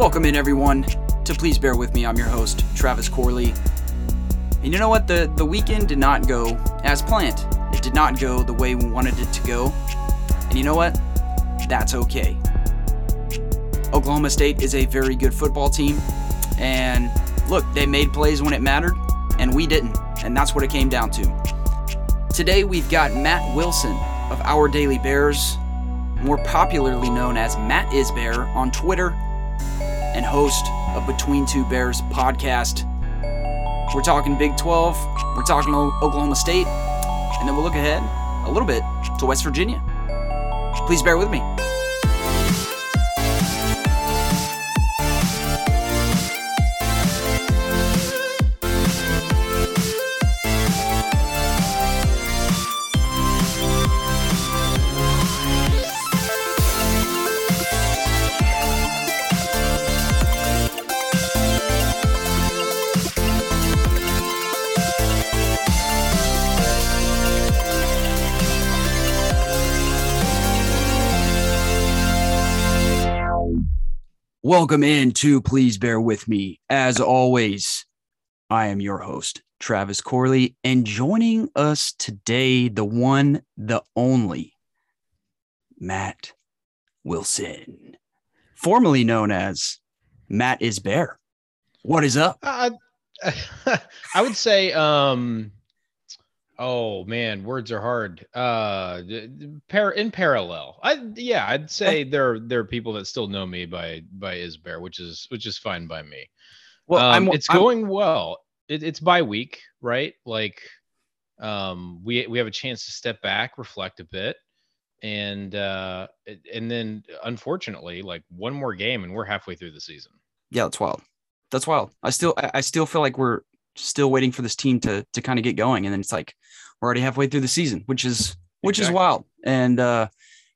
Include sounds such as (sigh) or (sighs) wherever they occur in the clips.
Welcome in, everyone, to Please Bear With Me. I'm your host, Travis Corley. And you know what? The, the weekend did not go as planned. It did not go the way we wanted it to go. And you know what? That's okay. Oklahoma State is a very good football team. And look, they made plays when it mattered, and we didn't. And that's what it came down to. Today, we've got Matt Wilson of Our Daily Bears, more popularly known as Matt Is Bear on Twitter and host of Between Two Bears podcast. We're talking Big 12, we're talking Oklahoma State, and then we'll look ahead a little bit to West Virginia. Please bear with me. Welcome in to Please Bear With Me. As always, I am your host, Travis Corley, and joining us today, the one, the only, Matt Wilson, formerly known as Matt is Bear. What is up? Uh, (laughs) I would say um, Oh man, words are hard. Uh, par- in parallel, I yeah, I'd say there there are people that still know me by by Isbear, which is which is fine by me. Well, um, I'm, it's I'm, going well. It, it's by week, right? Like, um, we we have a chance to step back, reflect a bit, and uh, and then unfortunately, like one more game, and we're halfway through the season. Yeah, that's wild. That's wild. I still I still feel like we're still waiting for this team to to kind of get going, and then it's like we're already halfway through the season, which is which exactly. is wild. And uh,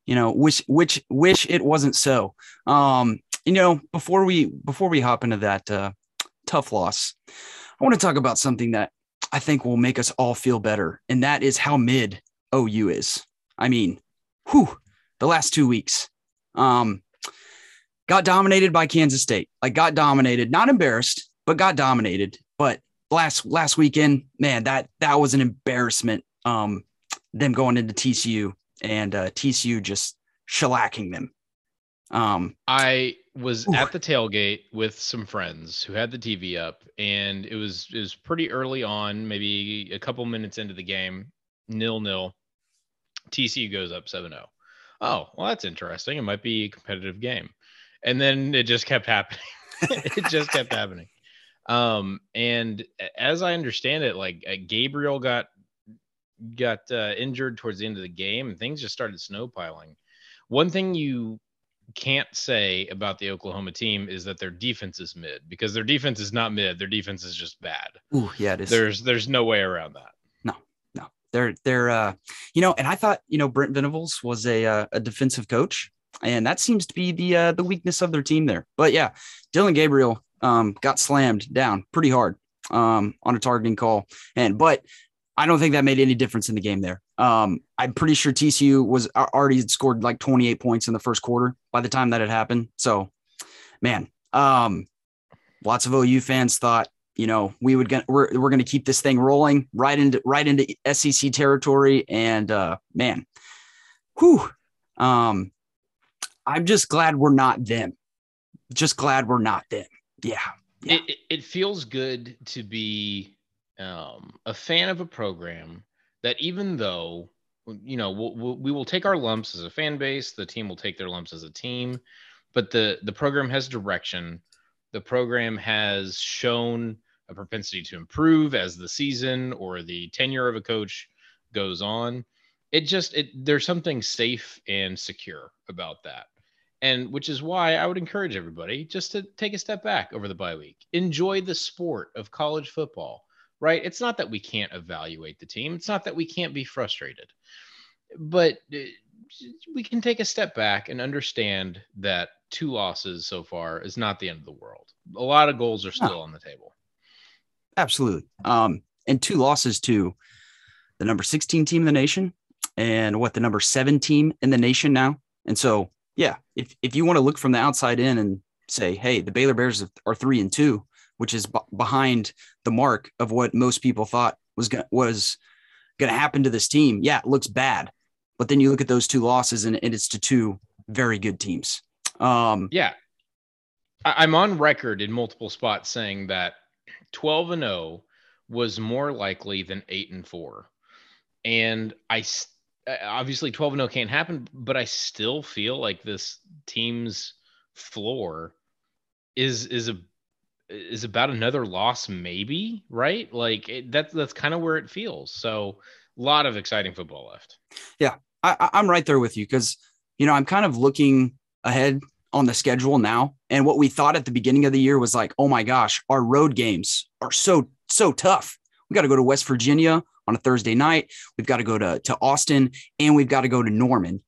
you know, wish which wish it wasn't so. Um, you know, before we before we hop into that uh, tough loss, I want to talk about something that I think will make us all feel better, and that is how mid OU is. I mean, whew, the last two weeks. Um, got dominated by Kansas State. Like got dominated, not embarrassed, but got dominated. But last last weekend, man, that that was an embarrassment. Um, them going into TCU and uh, TCU just shellacking them. Um, I was ooh. at the tailgate with some friends who had the TV up, and it was it was pretty early on, maybe a couple minutes into the game, nil nil. TCU goes up 7-0. Oh, well, that's interesting. It might be a competitive game. And then it just kept happening. (laughs) it just kept happening. Um, and as I understand it, like uh, Gabriel got got uh, injured towards the end of the game, and things just started snowpiling. One thing you can't say about the Oklahoma team is that their defense is mid because their defense is not mid. Their defense is just bad. Ooh, yeah, it is. There's there's no way around that. No, no. They're they're uh, you know, and I thought you know Brent Venables was a uh, a defensive coach, and that seems to be the uh, the weakness of their team there. But yeah, Dillon Gabriel um, got slammed down pretty hard um, on a targeting call. And but I don't think that made any difference in the game there. Um, I'm pretty sure TCU was already scored like 28 points in the first quarter by the time that had happened. So, man, um, lots of OU fans thought, you know, we would get we're we're going to keep this thing rolling right into right into SEC territory. And uh, man, whew, um, I'm just glad we're not them. Just glad we're not them yeah. It, it feels good to be um, a fan of a program that even though you know we'll, we'll, we will take our lumps as a fan base the team will take their lumps as a team but the the program has direction. The program has shown a propensity to improve as the season or the tenure of a coach goes on. It just it there's something safe and secure about that and which is why I would encourage everybody just to take a step back over the bye week. Enjoy the sport of college football, right? It's not that we can't evaluate the team, it's not that we can't be frustrated, but uh, we can take a step back and understand that two losses so far is not the end of the world. A lot of goals are still no. on the table. Absolutely. Um, and two losses to the number 16 team in the nation and what the number seven team in the nation now. And so yeah, if if you want to look from the outside in and say, hey, the Baylor Bears are three and two, which is b- behind the mark of what most people thought was going was going to happen to this team. Yeah, it looks bad, but then you look at those two losses, and, and it's to two very good teams. Um, yeah, I, I'm on record in multiple spots saying that 12 and 0 was more likely than 8 and 4. And I Uh, obviously 12 and 0 can't happen, but I still feel like this team's floor is is a is about another loss maybe, right? Like it, that's that's kind of where it feels. So a lot of exciting football left. Yeah, I, I'm right there with you because you know I'm kind of looking ahead on the schedule now. And what we thought at the beginning of the year was like, oh my gosh, our road games are so, so tough. We got to go to West Virginia on a Thursday night. We've got to go to, to Austin and we've got to go to Norman.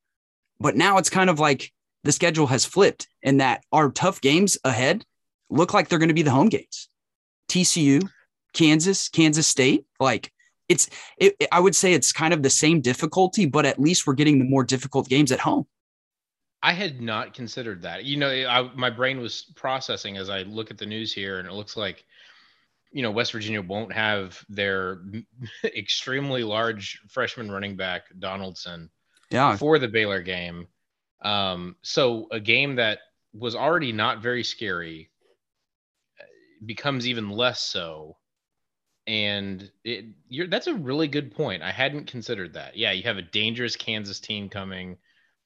But now it's kind of like the schedule has flipped and that our tough games ahead look like they're going to be the home games. TCU, Kansas, Kansas State. Like it's, it, I would say it's kind of the same difficulty, but at least we're getting the more difficult games at home. I had not considered that. You know, I, my brain was processing as I look at the news here, and it looks like, you know, West Virginia won't have their (laughs) extremely large freshman running back Donaldson, yeah, for the Baylor game. Um, so a game that was already not very scary uh, becomes even less so. And it, that's a really good point. I hadn't considered that. Yeah, you have a dangerous Kansas team coming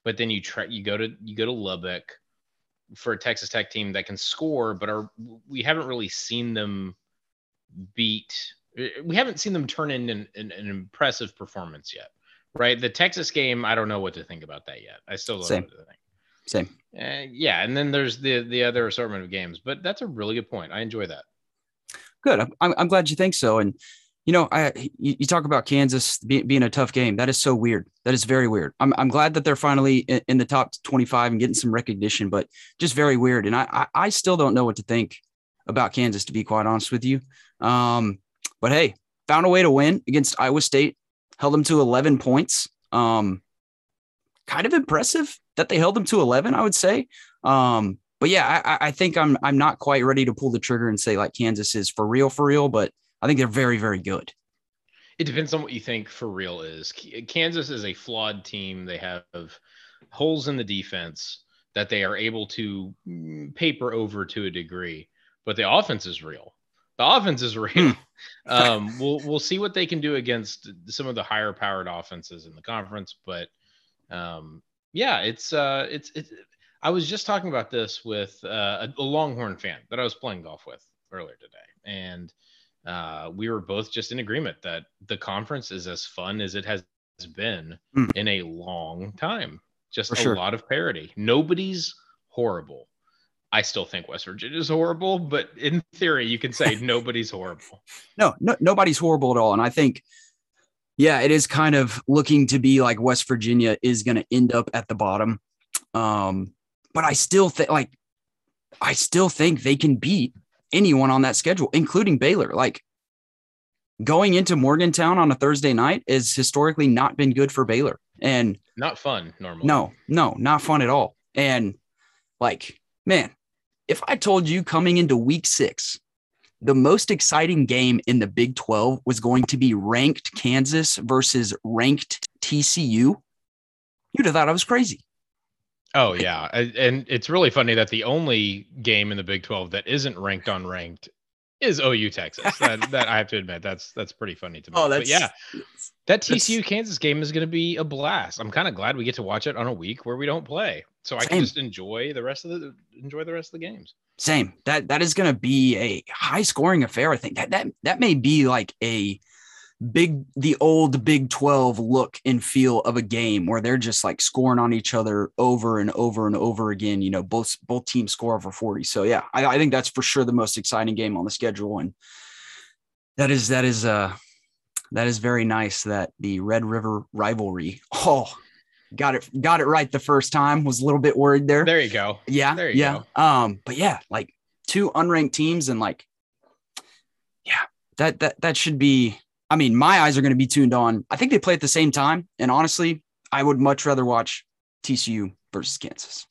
but then you try you go to you go to Lubbock for a Texas Tech team that can score, but are we haven't really seen them beat. We haven't seen them turn in an, an, an impressive performance yet, right? The Texas game, I don't know what to think about that yet. I still don't Same. know what to think. Same. Uh, yeah, and then there's the the other assortment of games, but that's a really good point. I enjoy that. Good. I'm, I'm glad you think so. And you know, I you, you talk about Kansas be, being a tough game. That is so weird. That is very weird. I'm I'm glad that they're finally in, in, the top 25 and getting some recognition, but just very weird. And I, I, I still don't know what to think about Kansas, to be quite honest with you. Um, but hey, found a way to win against Iowa State, held them to 11 points. Um, kind of impressive that they held them to 11, I would say. Um, but yeah, I, I think I'm I'm not quite ready to pull the trigger and say like Kansas is for real, for real, but I think they're very, very good. It depends on what you think for real is. Kansas is a flawed team. They have holes in the defense that they are able to mm, paper over to a degree, but the offense is real. The offense is (laughs) real. Hmm. um, we'll we'll see what they can do against some of the higher powered offenses in the conference, but um, yeah, it's uh, it's it's. I was just talking about this with uh, a, a Longhorn fan that I was playing golf with earlier today, and uh, we were both just in agreement that the conference is as fun as it has been mm. in a long time. Just For a sure. lot of parity. Nobody's horrible. I still think West Virginia is horrible, but in theory, you can say (laughs) nobody's horrible. No, no, nobody's horrible at all. And I think, yeah, it is kind of looking to be like West Virginia is going to end up at the bottom. Um, but I still think, like, I still think they can beat anyone on that schedule, including Baylor. Like going into Morgantown on a Thursday night is historically not been good for Baylor. And not fun normally. No, no, not fun at all. And like, man, if I told you coming into week six, the most exciting game in the Big 12 was going to be ranked Kansas versus ranked TCU, you'd have thought I was crazy. Oh yeah, and it's really funny that the only game in the Big 12 that isn't ranked on ranked is OU Texas. That that I have to admit that's that's pretty funny to me. Oh, that's but yeah. That TCU Kansas game is going to be a blast. I'm kind of glad we get to watch it on a week where we don't play, so I Same. can just enjoy the rest of the enjoy the rest of the games. Same. That that is going to be a high scoring affair. I think that that that may be like a big the old Big 12 look and feel of a game where they're just like scoring on each other over and over and over again. You know, both both teams score over 40. So yeah, I, I think that's for sure the most exciting game on the schedule. And that is that is uh that is very nice that the Red River rivalry. Oh, got it got it right the first time. Was a little bit worried there. There you go. Yeah. There you yeah. Go. Um, but yeah, like two unranked teams and like yeah, that that that should be I mean, my eyes are going to be tuned on. I think they play at the same time. And honestly, I would much rather watch TCU versus Kansas.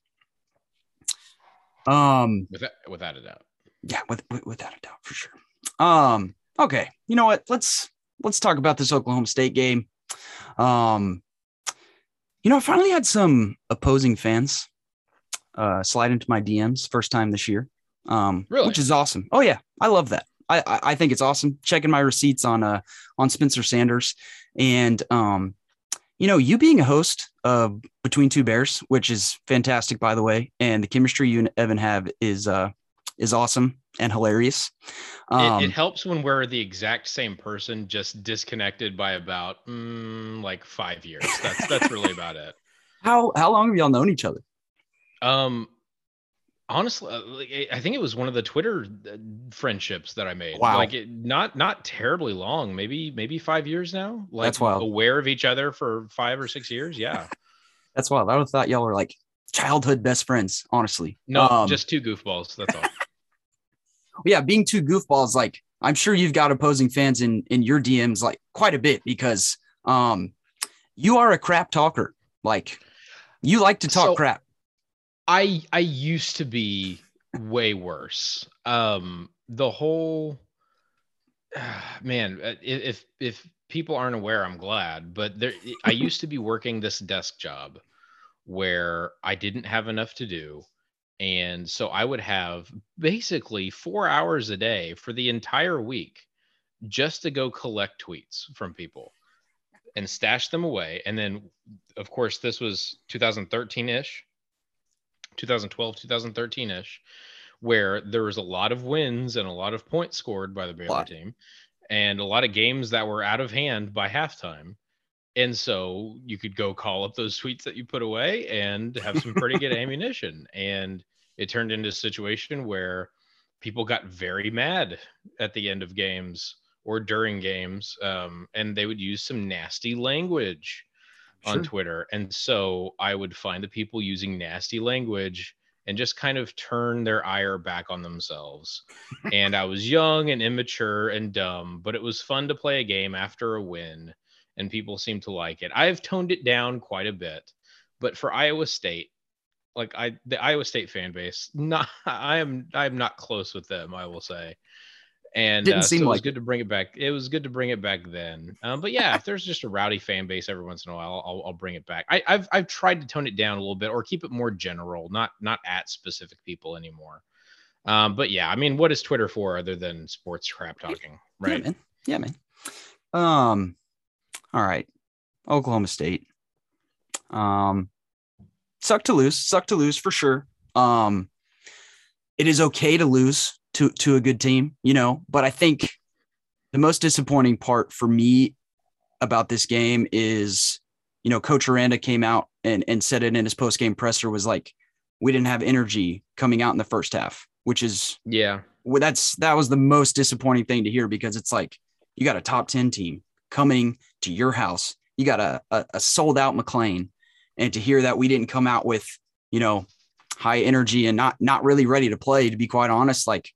Um, without, without a doubt. Yeah, with, with, without a doubt, for sure. Um, okay, you know what? Let's let's talk about this Oklahoma State game. Um, you know, I finally had some opposing fans uh, slide into my DMs first time this year. Um, really? which is awesome. Oh yeah, I love that. I, I, think it's awesome. Checking my receipts on uh on Spencer Sanders, and um, you know, you being a host of Between Two Bears, which is fantastic, by the way, and the chemistry you and Evan have is uh is awesome and hilarious. Um, it, it, helps when we're the exact same person, just disconnected by about mm, like five years. That's that's really about it. (laughs) How how long have y'all known each other? Um, honestly, uh, I think it was one of the Twitter uh, friendships that I made. Wow. Like it, not not terribly long, maybe maybe five years now. Like That's wild. Aware of each other for five or six years. Yeah. (laughs) That's wild. I would have thought y'all were like childhood best friends. Honestly, no, um, just two goofballs. That's all. (laughs) yeah, being two goofballs, like I'm sure you've got opposing fans in in your DMs like quite a bit because um you are a crap talker. Like you like to talk so, crap. I I used to be way worse. Um the whole (sighs) uh, man, if if people aren't aware, I'm glad, but there I (laughs) used to be working this desk job where I didn't have enough to do and so I would have basically four hours a day for the entire week just to go collect tweets from people and stash them away. And then, of course, this was 2013 ish, 2012, 2013 ish, where there was a lot of wins and a lot of points scored by the Baylor team and a lot of games that were out of hand by halftime. And so you could go call up those tweets that you put away and have some pretty good (laughs) ammunition. And it turned into a situation where people got very mad at the end of games or during games um, and they would use some nasty language sure. on twitter and so i would find the people using nasty language and just kind of turn their ire back on themselves and i was young and immature and dumb but it was fun to play a game after a win and people seemed to like it i've toned it down quite a bit but for iowa state like I the Iowa State fan base. (laughs) Not I am I am not close with them. I will say. And Didn't uh, seem so it was like good to bring it back. It was good to bring it back then. Um, but yeah, if there's just a rowdy fan base every once in a while, I'll, I'll bring it back. I, have I've tried to tone it down a little bit or keep it more general, not not at specific people anymore. Um, but yeah, I mean, what is Twitter for other than sports crap talking, right? Yeah, man. Yeah, man. Um, all right, Oklahoma State. Um, suck to lose, suck to lose for sure. Um, it is okay to lose to to a good team, you know, but I think the most disappointing part for me about this game is, you know, Coach Aranda came out and and said it in his post game presser was like, we didn't have energy coming out in the first half, which is yeah, well, that's that was the most disappointing thing to hear because it's like you got a top ten team coming to your house, you got a a, a sold out McLane, and to hear that we didn't come out with you know high energy and not not really ready to play to be quite honest like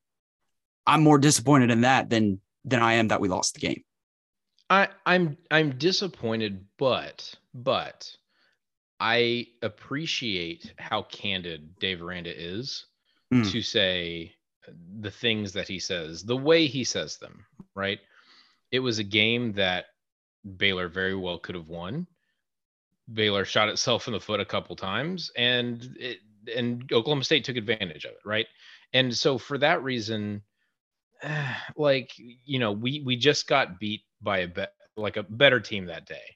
i'm more disappointed in that than than i am that we lost the game. I i'm i'm disappointed but but i appreciate how candid dave aranda is mm. to say the things that he says the way he says them right? It was a game that baylor very well could have won. Baylor shot itself in the foot a couple times, and it, and Oklahoma State took advantage of it, right? And so for that reason, (sighs) like you know, we we just got beat by a bet like a better team that day,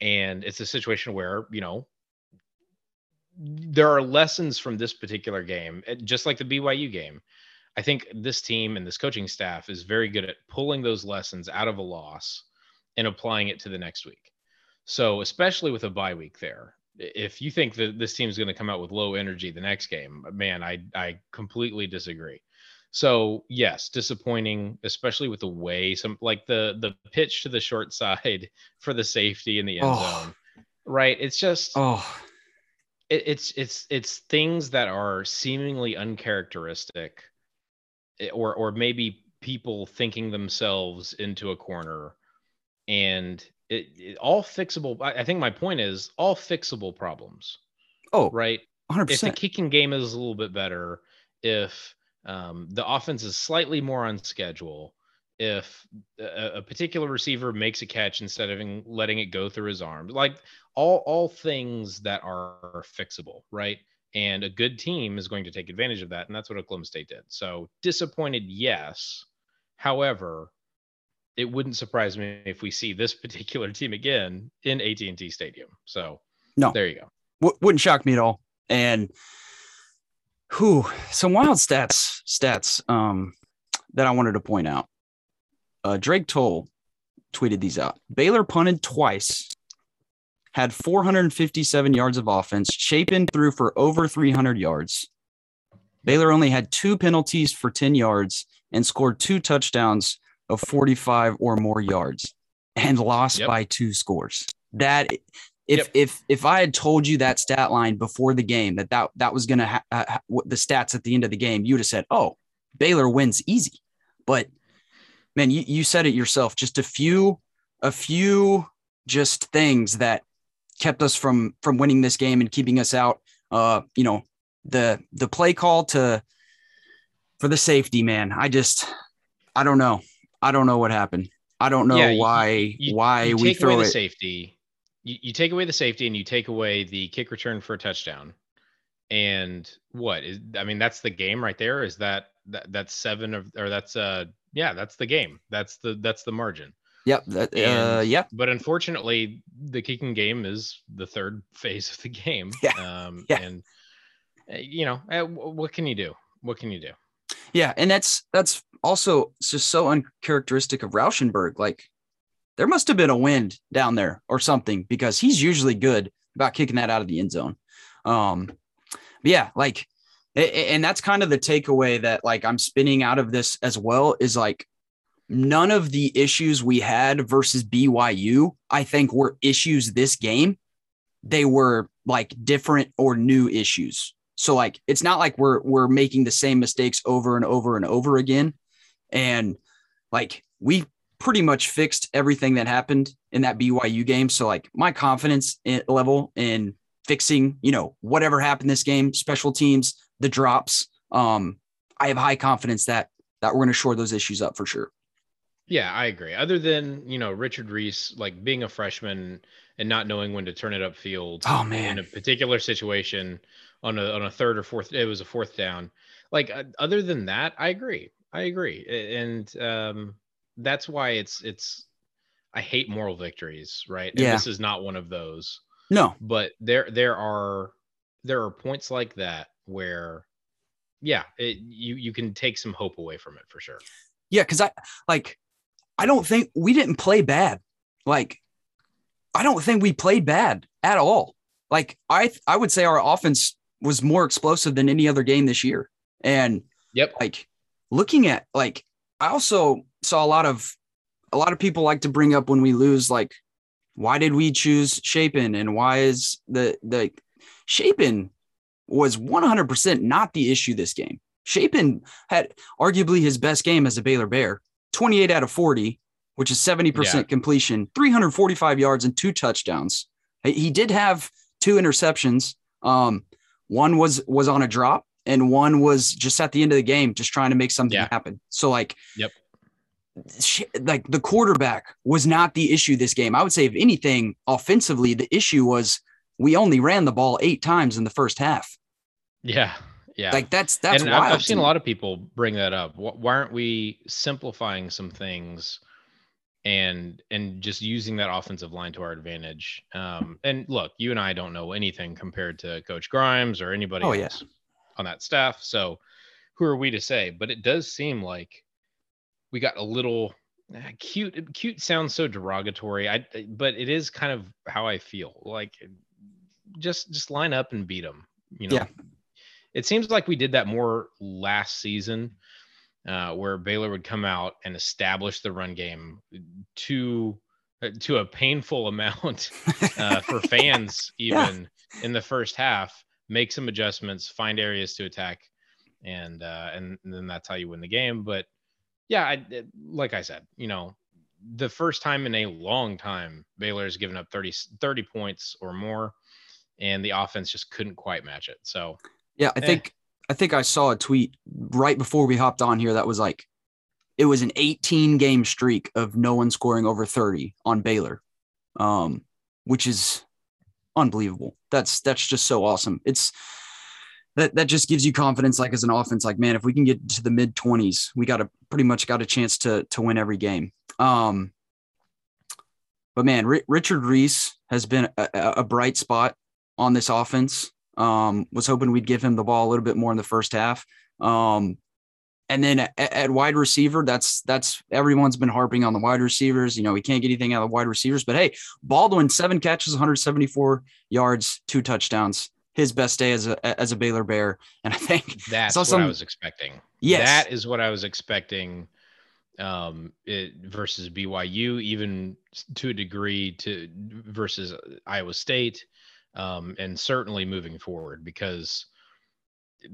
and it's a situation where you know there are lessons from this particular game, eh, just like the BYU game. I think this team and this coaching staff is very good at pulling those lessons out of a loss and applying it to the next week. So, especially with a bye week there, if you think that this team is going to come out with low energy the next game, man, I I completely disagree. So yes, disappointing, especially with the way some like the the pitch to the short (laughs) side for the safety in the end oh. zone. Right. It's just oh it, it's it's it's things that are seemingly uncharacteristic eh, or or maybe people thinking themselves into a corner and it, it, all fixable. I, think my point is all fixable problems. Oh, right. 100%. If the kicking game is a little bit better, if um, the offense is slightly more on schedule, if a, a, particular receiver makes a catch instead of letting it go through his arms, like all all things that are fixable, right? And a good team is going to take advantage of that, and that's what Oklahoma State did. So disappointed, yes. However, it wouldn't surprise me if we see this (laughs) particular team again in AT&T Stadium. So no, there you go. W- wouldn't shock me at all. And who some wild stats stats um, that I wanted to point out. Uh, Drake Toll tweeted these out. Baylor punted twice, had 457 yards of offense. Shapen threw for over 300 yards. Baylor only had two penalties for 10 yards and scored two touchdowns of 45 or more yards and lost yep. by two scores. That if yep. if if I had told you that stat line before the game that that that was going to ha- ha- the stats at the end of the game, you'd have said, "Oh, Baylor wins easy." But man, you you said it yourself. Just a few a few just things that kept us from from winning this game and keeping us out. Uh, you know, the the play call to for the safety, man. I just I don't know. I don't know what happened. I don't know yeah, why you, why you we throw away it. the safety. You, you take away the safety and you take away the kick return for a touchdown. And what is I mean that's the game right there. Is that that that's seven of or that's uh yeah that's the game. That's the that's the margin. Yep. That, and, uh, yep. But unfortunately, the kicking game is the third (laughs) phase of the game. Yeah. Um, yeah. And uh, you know, uh, what can you do? What can you do? Yeah, and that's that's also just so uncharacteristic of Rauschenberg. Like there must have been a wind down there or something because he's usually good about kicking that out of the end zone. Um, yeah, like, and that's kind of the takeaway that like I'm spinning out of this as well is like none of the issues we had versus BYU, I think, were issues this game. They were like different or new issues. So like it's not like we're we're making the same mistakes over and over and over again. And like we pretty much fixed everything that happened in that BYU game. So like my confidence level in fixing, you know, whatever happened this game, special teams, the drops, um, I have high confidence that that we're going to shore those issues up for sure. Yeah, I agree. Other than, you know, Richard Reese, like being a freshman and not knowing when to turn it up upfield. Oh man. In a particular situation on a on a third or fourth it was a fourth down. Like uh, other than that, I agree. I agree. And um that's why it's it's I hate moral victories, right? And yeah. this is not one of those. No. But there there are there are points like that where yeah, it, you you can take some hope away from it for sure. Yeah, cuz I like I don't think we didn't play bad. Like I don't think we played bad at all. Like I I would say our offense was more explosive than any other game this year. And yep, like looking at like I also saw a lot of a lot of people like to bring up when we lose like why did we choose Shapen and why is the the Shapen was 100% not the issue this game. Shapen had arguably his best game as a Baylor Bear, 28 out of 40, which is 70% yeah. completion, 345 yards and two touchdowns. He did have two interceptions. Um, one was was on a drop, and one was just at the end of the game, just trying to make something yeah. happen. So like, yep, like the quarterback was not the issue this game. I would say, if anything, offensively, the issue was we only ran the ball eight times in the first half. Yeah, yeah. Like that's that's. And I've, I've seen a lot of people bring that up. Why aren't we simplifying some things? and and just using that offensive line to our advantage. Um, and look, you and I don't know anything compared to Coach Grimes or anybody oh, else yeah. On that staff. So who are we to say? But it does seem like we got a little eh, cute. Cute sounds so derogatory. I but it is kind of how I feel. Like just just line up and beat them. You know. Yeah. It seems like we did that more last season uh, where Baylor would come out and establish the run game to to a painful (laughs) amount uh, for (laughs) fans, even yeah. in the first half. Make some adjustments, find areas to attack, and uh, and then that's how you win the game. But yeah, I, like I said, you know, the first time in a long time Baylor has given up 30, 30 points or more, and the offense just couldn't quite match it. So yeah, I eh. think I think I saw a tweet right before we hopped on here that was like, it was an 18 game streak of no one scoring over 30 on Baylor, um, which is unbelievable. That's that's just so awesome. It's that that just gives you confidence, like as an offense, like man, if we can get to the mid 20s, we got a pretty much got a chance to to win every game. Um, but man, R- Richard Reese has been a, a, bright spot on this offense. Um, was hoping we'd give him the ball a little bit more in the first half. Um, and then at, at, wide receiver, that's that's everyone's been harping on the wide receivers. You know, we can't get anything out of the wide receivers, but hey, Baldwin seven catches, 174 yards, two touchdowns. His best day as a as a Baylor Bear, and I think that's what some, I was expecting. Yes, that is what I was expecting um, it, versus BYU, even to a degree, to versus Iowa State, um, and certainly moving forward because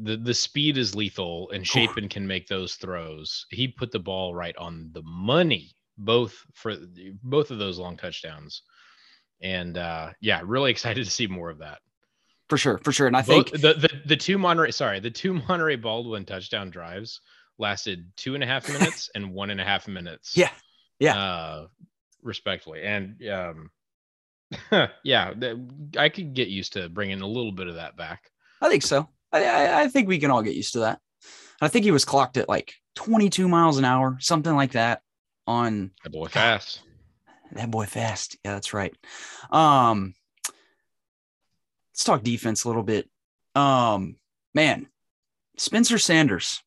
the the speed is lethal and Shapen can make those throws. He put the ball right on the money, both for both of those long touchdowns, and uh, yeah, really (laughs) excited to see more of that. For sure, for sure, and I think the, the the two Monterey, sorry, the two Monterey Baldwin touchdown drives lasted two and a half minutes (laughs) and one and a half minutes. Yeah. Yeah. Uh, respectfully. And um, (laughs) yeah, I could get used to bringing a little bit of that back. I think so. I, I, think we can all get used to that. I think he was clocked at like 22 miles an hour, something like that. On that boy fast. (sighs) That boy fast. Yeah, that's right. Um, let's talk defense a little bit. Um, man, Spencer Sanders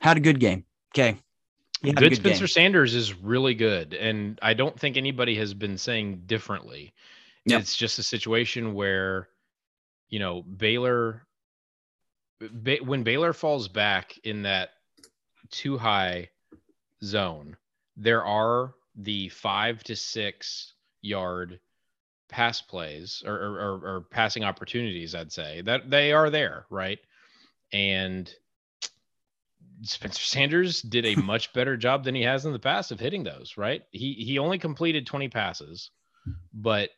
had a good game. Okay. Good, good, Spencer game. Sanders is really good. And I don't think anybody has been saying differently. Yep. It's just a situation where, you know, Baylor, ba- when Baylor falls back in that too high zone, there are the five to six yard pass plays or, or, or passing opportunities, I'd say that they are there, right? And Spencer Sanders did a much (laughs) better job than he has in the past of hitting those, right? He he only completed 20 passes, but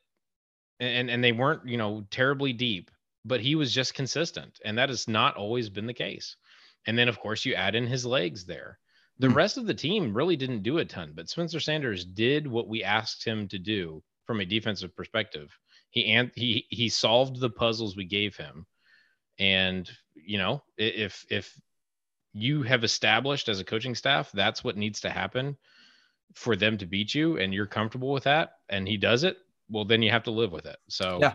and and they weren't, you know, terribly deep, but he was just consistent, and that has not always been the case. And then of course you add in his legs there. The mm. rest of the team really didn't do a ton, but Spencer Sanders did what we asked him to do from a defensive perspective. He and he he solved the puzzles we gave him. And you know, if if you have established as a coaching staff that's what needs to happen for them to beat you and you're comfortable with that and he does it well then you have to live with it so yeah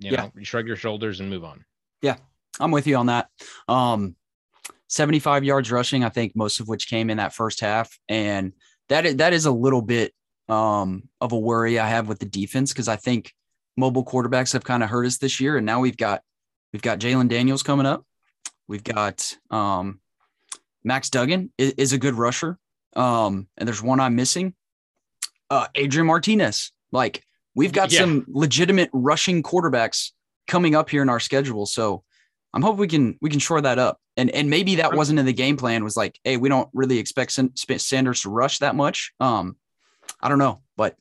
you know you shrug your shoulders and move on yeah i'm with you on that um 75 yards rushing i think most of which came in that first half and that is, that is a little bit um of a worry i have with the defense because i think mobile quarterbacks have kind of hurt us this year and now we've got we've got Jalon Daniels coming up we've got um Max Duggan is, is a good rusher. Um, and there's one I'm missing. Uh, Adrian Martinez. Like we've got yeah. some legitimate rushing quarterbacks coming up here in our schedule. So I'm hoping we can we can shore that up. And and maybe that wasn't in the game plan. Was like, hey, we don't really expect Sanders to rush that much. Um, I don't know, but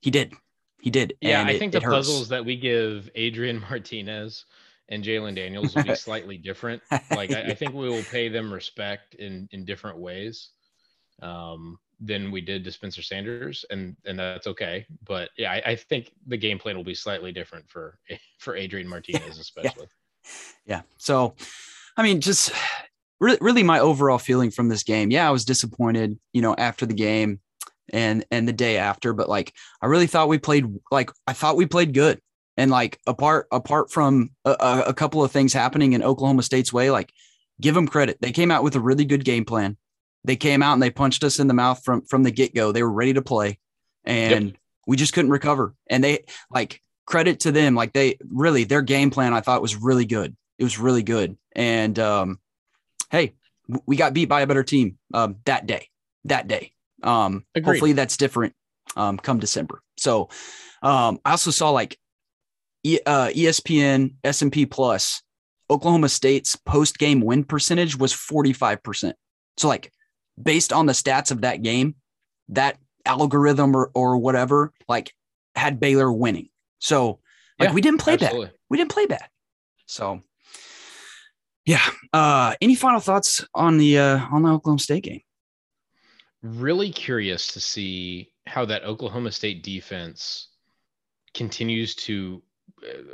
he did. He did. Yeah, I it, think the puzzles that we give Adrian (laughs) Martinez and Jalon Daniels will be (laughs) slightly different. (laughs) Like I, I, think we will pay them respect in in different ways um, than we did to Spencer Sanders, and and that's okay. But yeah, I, I think the game plan will be slightly different for (laughs) for Adrian Martinez, especially. (laughs) Yeah. yeah. So, I mean, just really, really, my overall feeling from this game. Yeah, I was disappointed. You know, after the game and and the day after but like i really thought we played like i thought we played good and like apart apart from a, a, couple of things happening in Oklahoma State's way, like give them credit. They came out with a really good game plan. They came out and they punched us in the mouth from from the get go. They were ready to play, and yep. we just couldn't recover. And they like credit to them. Like they really their game plan I thought was really good. It was really good. And um, hey, we got beat by a better team um, that day. That day. Um, hopefully that's different um, come December. So um, I also saw like e, uh, ESPN S&P Plus, Oklahoma State's post game win percentage was 45%. So like based on the stats of that game, that algorithm or, or whatever, like had Baylor winning. So like yeah, we didn't play absolutely. bad. We didn't play bad. So Yeah. Uh, any final thoughts on the uh, on the Oklahoma State game? Really curious to see how that Oklahoma State defense continues to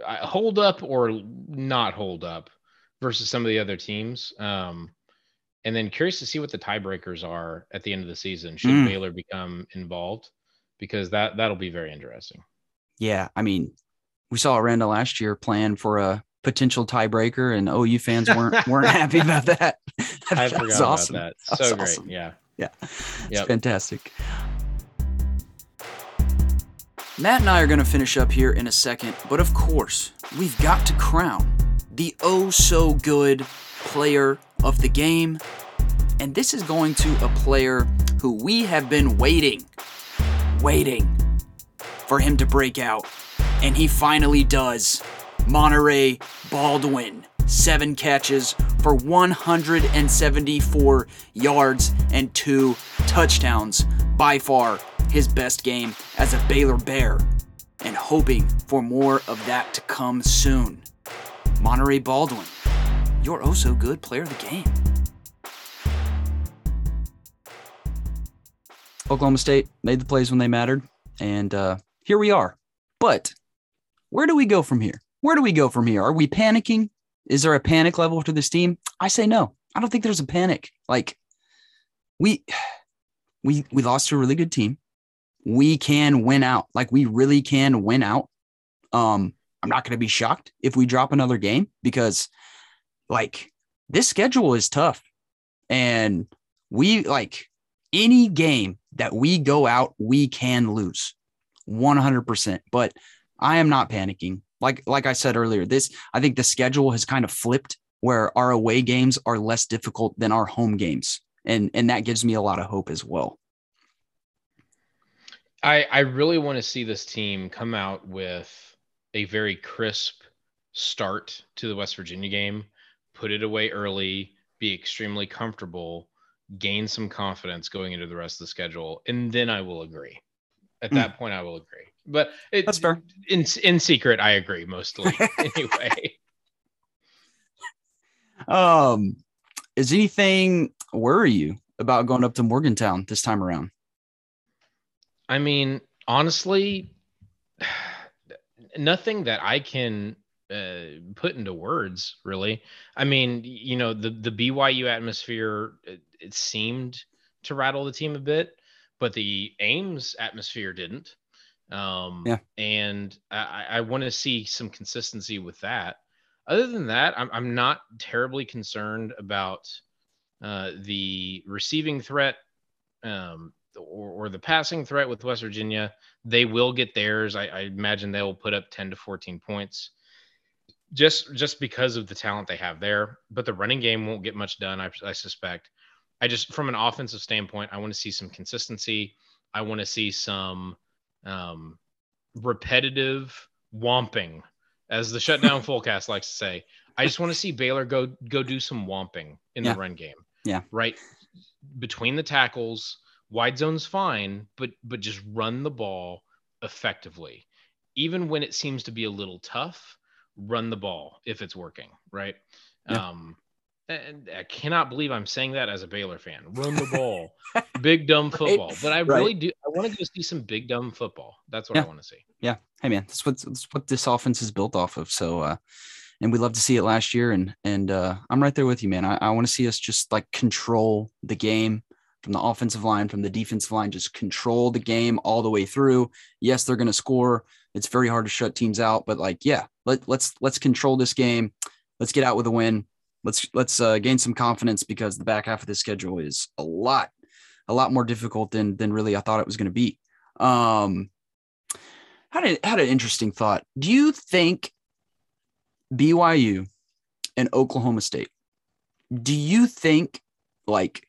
uh, hold up or not hold up versus some of the other teams. Um, and then curious to see what the tiebreakers are at the end of the season. Should mm. Baylor become involved? Because that that'll be very interesting. Yeah, I mean, we saw Aranda last year plan for a potential tiebreaker, and OU fans weren't (laughs) weren't happy about that. (laughs) I forgot awesome. about that. So great, awesome. yeah, yeah, it's yep. fantastic. Matt and I are going to finish up here in a second, but of course, we've got to crown the oh so good player of the game. And this is going to a player who we have been waiting, waiting for him to break out. And he finally does. Monterey Baldwin, seven catches for 174 yards and two touchdowns. By far his best game as a Baylor Bear, and hoping for more of that to come soon. Monterey Baldwin, your oh so good player of the game. Oklahoma State made the plays when they mattered, and uh, here we are. But where do we go from here? Where do we go from here? Are we panicking? Is there a panic level to this team? I say no. I don't think there's a panic. Like we we we lost to a really good team. We can win out. Like we really can win out. Um, I'm not going to be shocked if we drop another game because like this schedule is tough. And we like any game that we go out, we can lose 100%. But I am not panicking. Like like I said earlier, this I think the schedule has kind of flipped where our away games are less difficult than our home games. And and that gives me a lot of hope as well. I I really want to see this team come out with a very crisp start to the West Virginia game, put it away early, be extremely comfortable, gain some confidence going into the rest of the schedule, and then I will agree. At hmm. that mm. point, I will agree. But it, that's fair. In in secret, I agree mostly. (laughs) anyway. Um, is anything worry you about going up to Morgantown this time around? I mean, honestly, (sighs) nothing that I can uh, put into words really. I mean, you know, the the BYU atmosphere it, it, seemed to rattle the team a bit, but the Ames atmosphere didn't. Um, yeah. And I, I want to see some consistency with that. Other than that, I'm I'm not terribly concerned about uh, the receiving threat. Um, or, or the passing threat with West Virginia, they will get theirs. I, I imagine they will put up 10 to 14 points just just because of the talent they have there. But the running game won't get much done, I, I suspect. I just, from an offensive standpoint, I want to see some consistency. I want to see some um, repetitive womping, as the shutdown (laughs) Fullcast likes to say. I just want to see Baylor go go do some womping in yeah. the run game. Yeah. Right between the tackles, wide zone's fine, but but just run the ball effectively. Even when it seems to be a little tough, run the ball if it's working, right? Yeah. Um and I cannot believe I'm saying that as a Baylor fan. Run the (laughs) ball, big dumb football. But I right. really do. I want to go see some big dumb football. That's what yeah. I want to see. Yeah. Hey man, that's what that's what this offense is built off of. So, uh, and we love to see it last year. And and uh, I'm right there with you, man. I, I want to see us just like control the game, from the offensive line, from the defensive line, just control the game all the way through. Yes, they're going to score. It's very hard to shut teams out, but like, yeah, let, let's let's control this game. Let's get out with a win. Let's let's uh, gain some confidence because the back half of the schedule is a lot, a lot more difficult than than really I thought it was going to be. Um, had a, had an interesting thought. Do you think BYU and Oklahoma State? Do you think like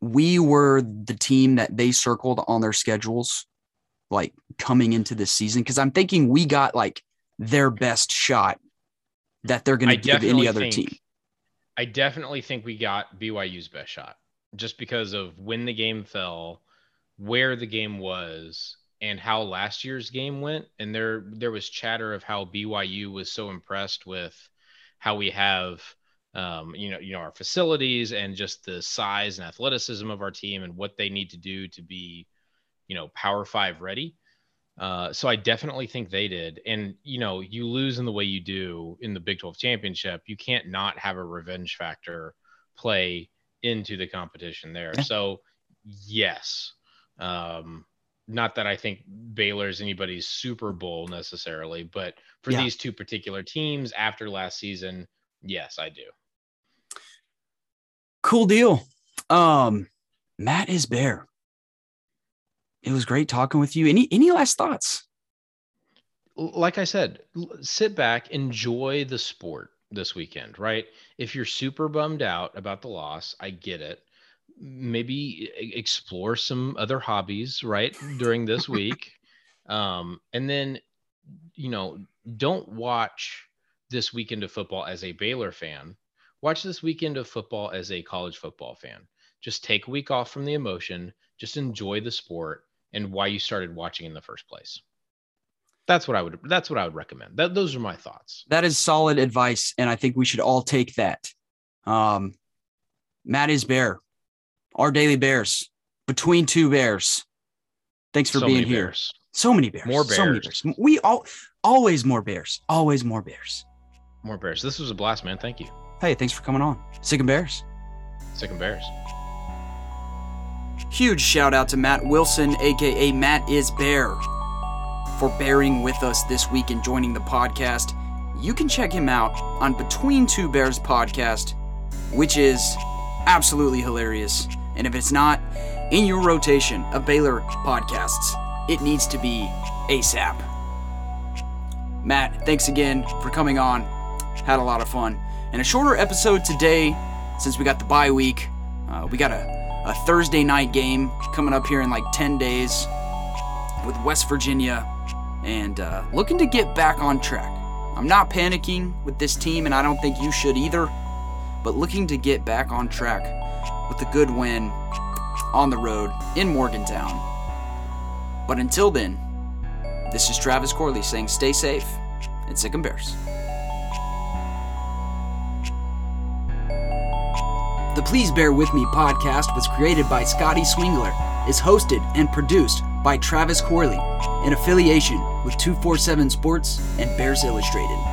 we were the team that they circled on their schedules like coming into this season because i'm thinking we got like their best shot that they're going to give any other think, team. I definitely think we got byu's best shot just because of when the game fell where the game was and how last year's game went. And there there was chatter of how byu was so impressed with how we have um, you know, you know, our facilities and just the size and athleticism of our team and what they need to do to be, you know, Power Five ready. Uh, so I definitely think they did. And you know, you lose in the way you do in the Big 12 championship, you can't not have a revenge factor play into the competition there. So yes. Um, not that I think Baylor's anybody's Super Bowl necessarily, but for yeah. these two particular teams after last season, yes, I do. Cool deal. Um, Matt is Bear. It was great talking with you. Any any last thoughts? Like I said, sit back, enjoy the sport this weekend, right? If you're super bummed out about the loss, I get it. Maybe explore some other hobbies, right, during this (laughs) week. Um, and then, you know, don't watch this weekend of football as a Baylor fan. Watch this weekend of football as a college football fan. Just take a week off from the emotion, just enjoy the sport and why you started watching in the first place. That's what I would that's what I would recommend. That those are my thoughts. That is solid advice and I think we should all take that. Um Matt is Bear. Our daily bears. Between two bears. Thanks for so being here. Bears. So many bears. More bears. So many bears. We all always more bears. Always more bears. More bears. This was a blast, man. Thank you. Hey, thanks for coming on. Sic 'em Bears. Sic 'em Bears. Huge shout out to Matt Wilson, aka Matt is Bear, for bearing with us this week and joining the podcast. You can check him out on Between Two Bears podcast, which is absolutely hilarious. And if it's not in your rotation of Baylor podcasts, it needs to be ASAP. Matt, thanks again for coming on. Had a lot of fun. And a shorter episode today since we got the bye week. Uh, we got a, a Thursday night game coming up here in like 10 days with West Virginia and uh, looking to get back on track. I'm not panicking with this team, and I don't think you should either, but looking to get back on track with a good win on the road in Morgantown. But until then, this is Travis Corley saying stay safe and sic 'em bears. The Please Bear With Me podcast was created by Scotty Swingler, is hosted and produced by Travis Corley in affiliation with 247 Sports and Bears Illustrated.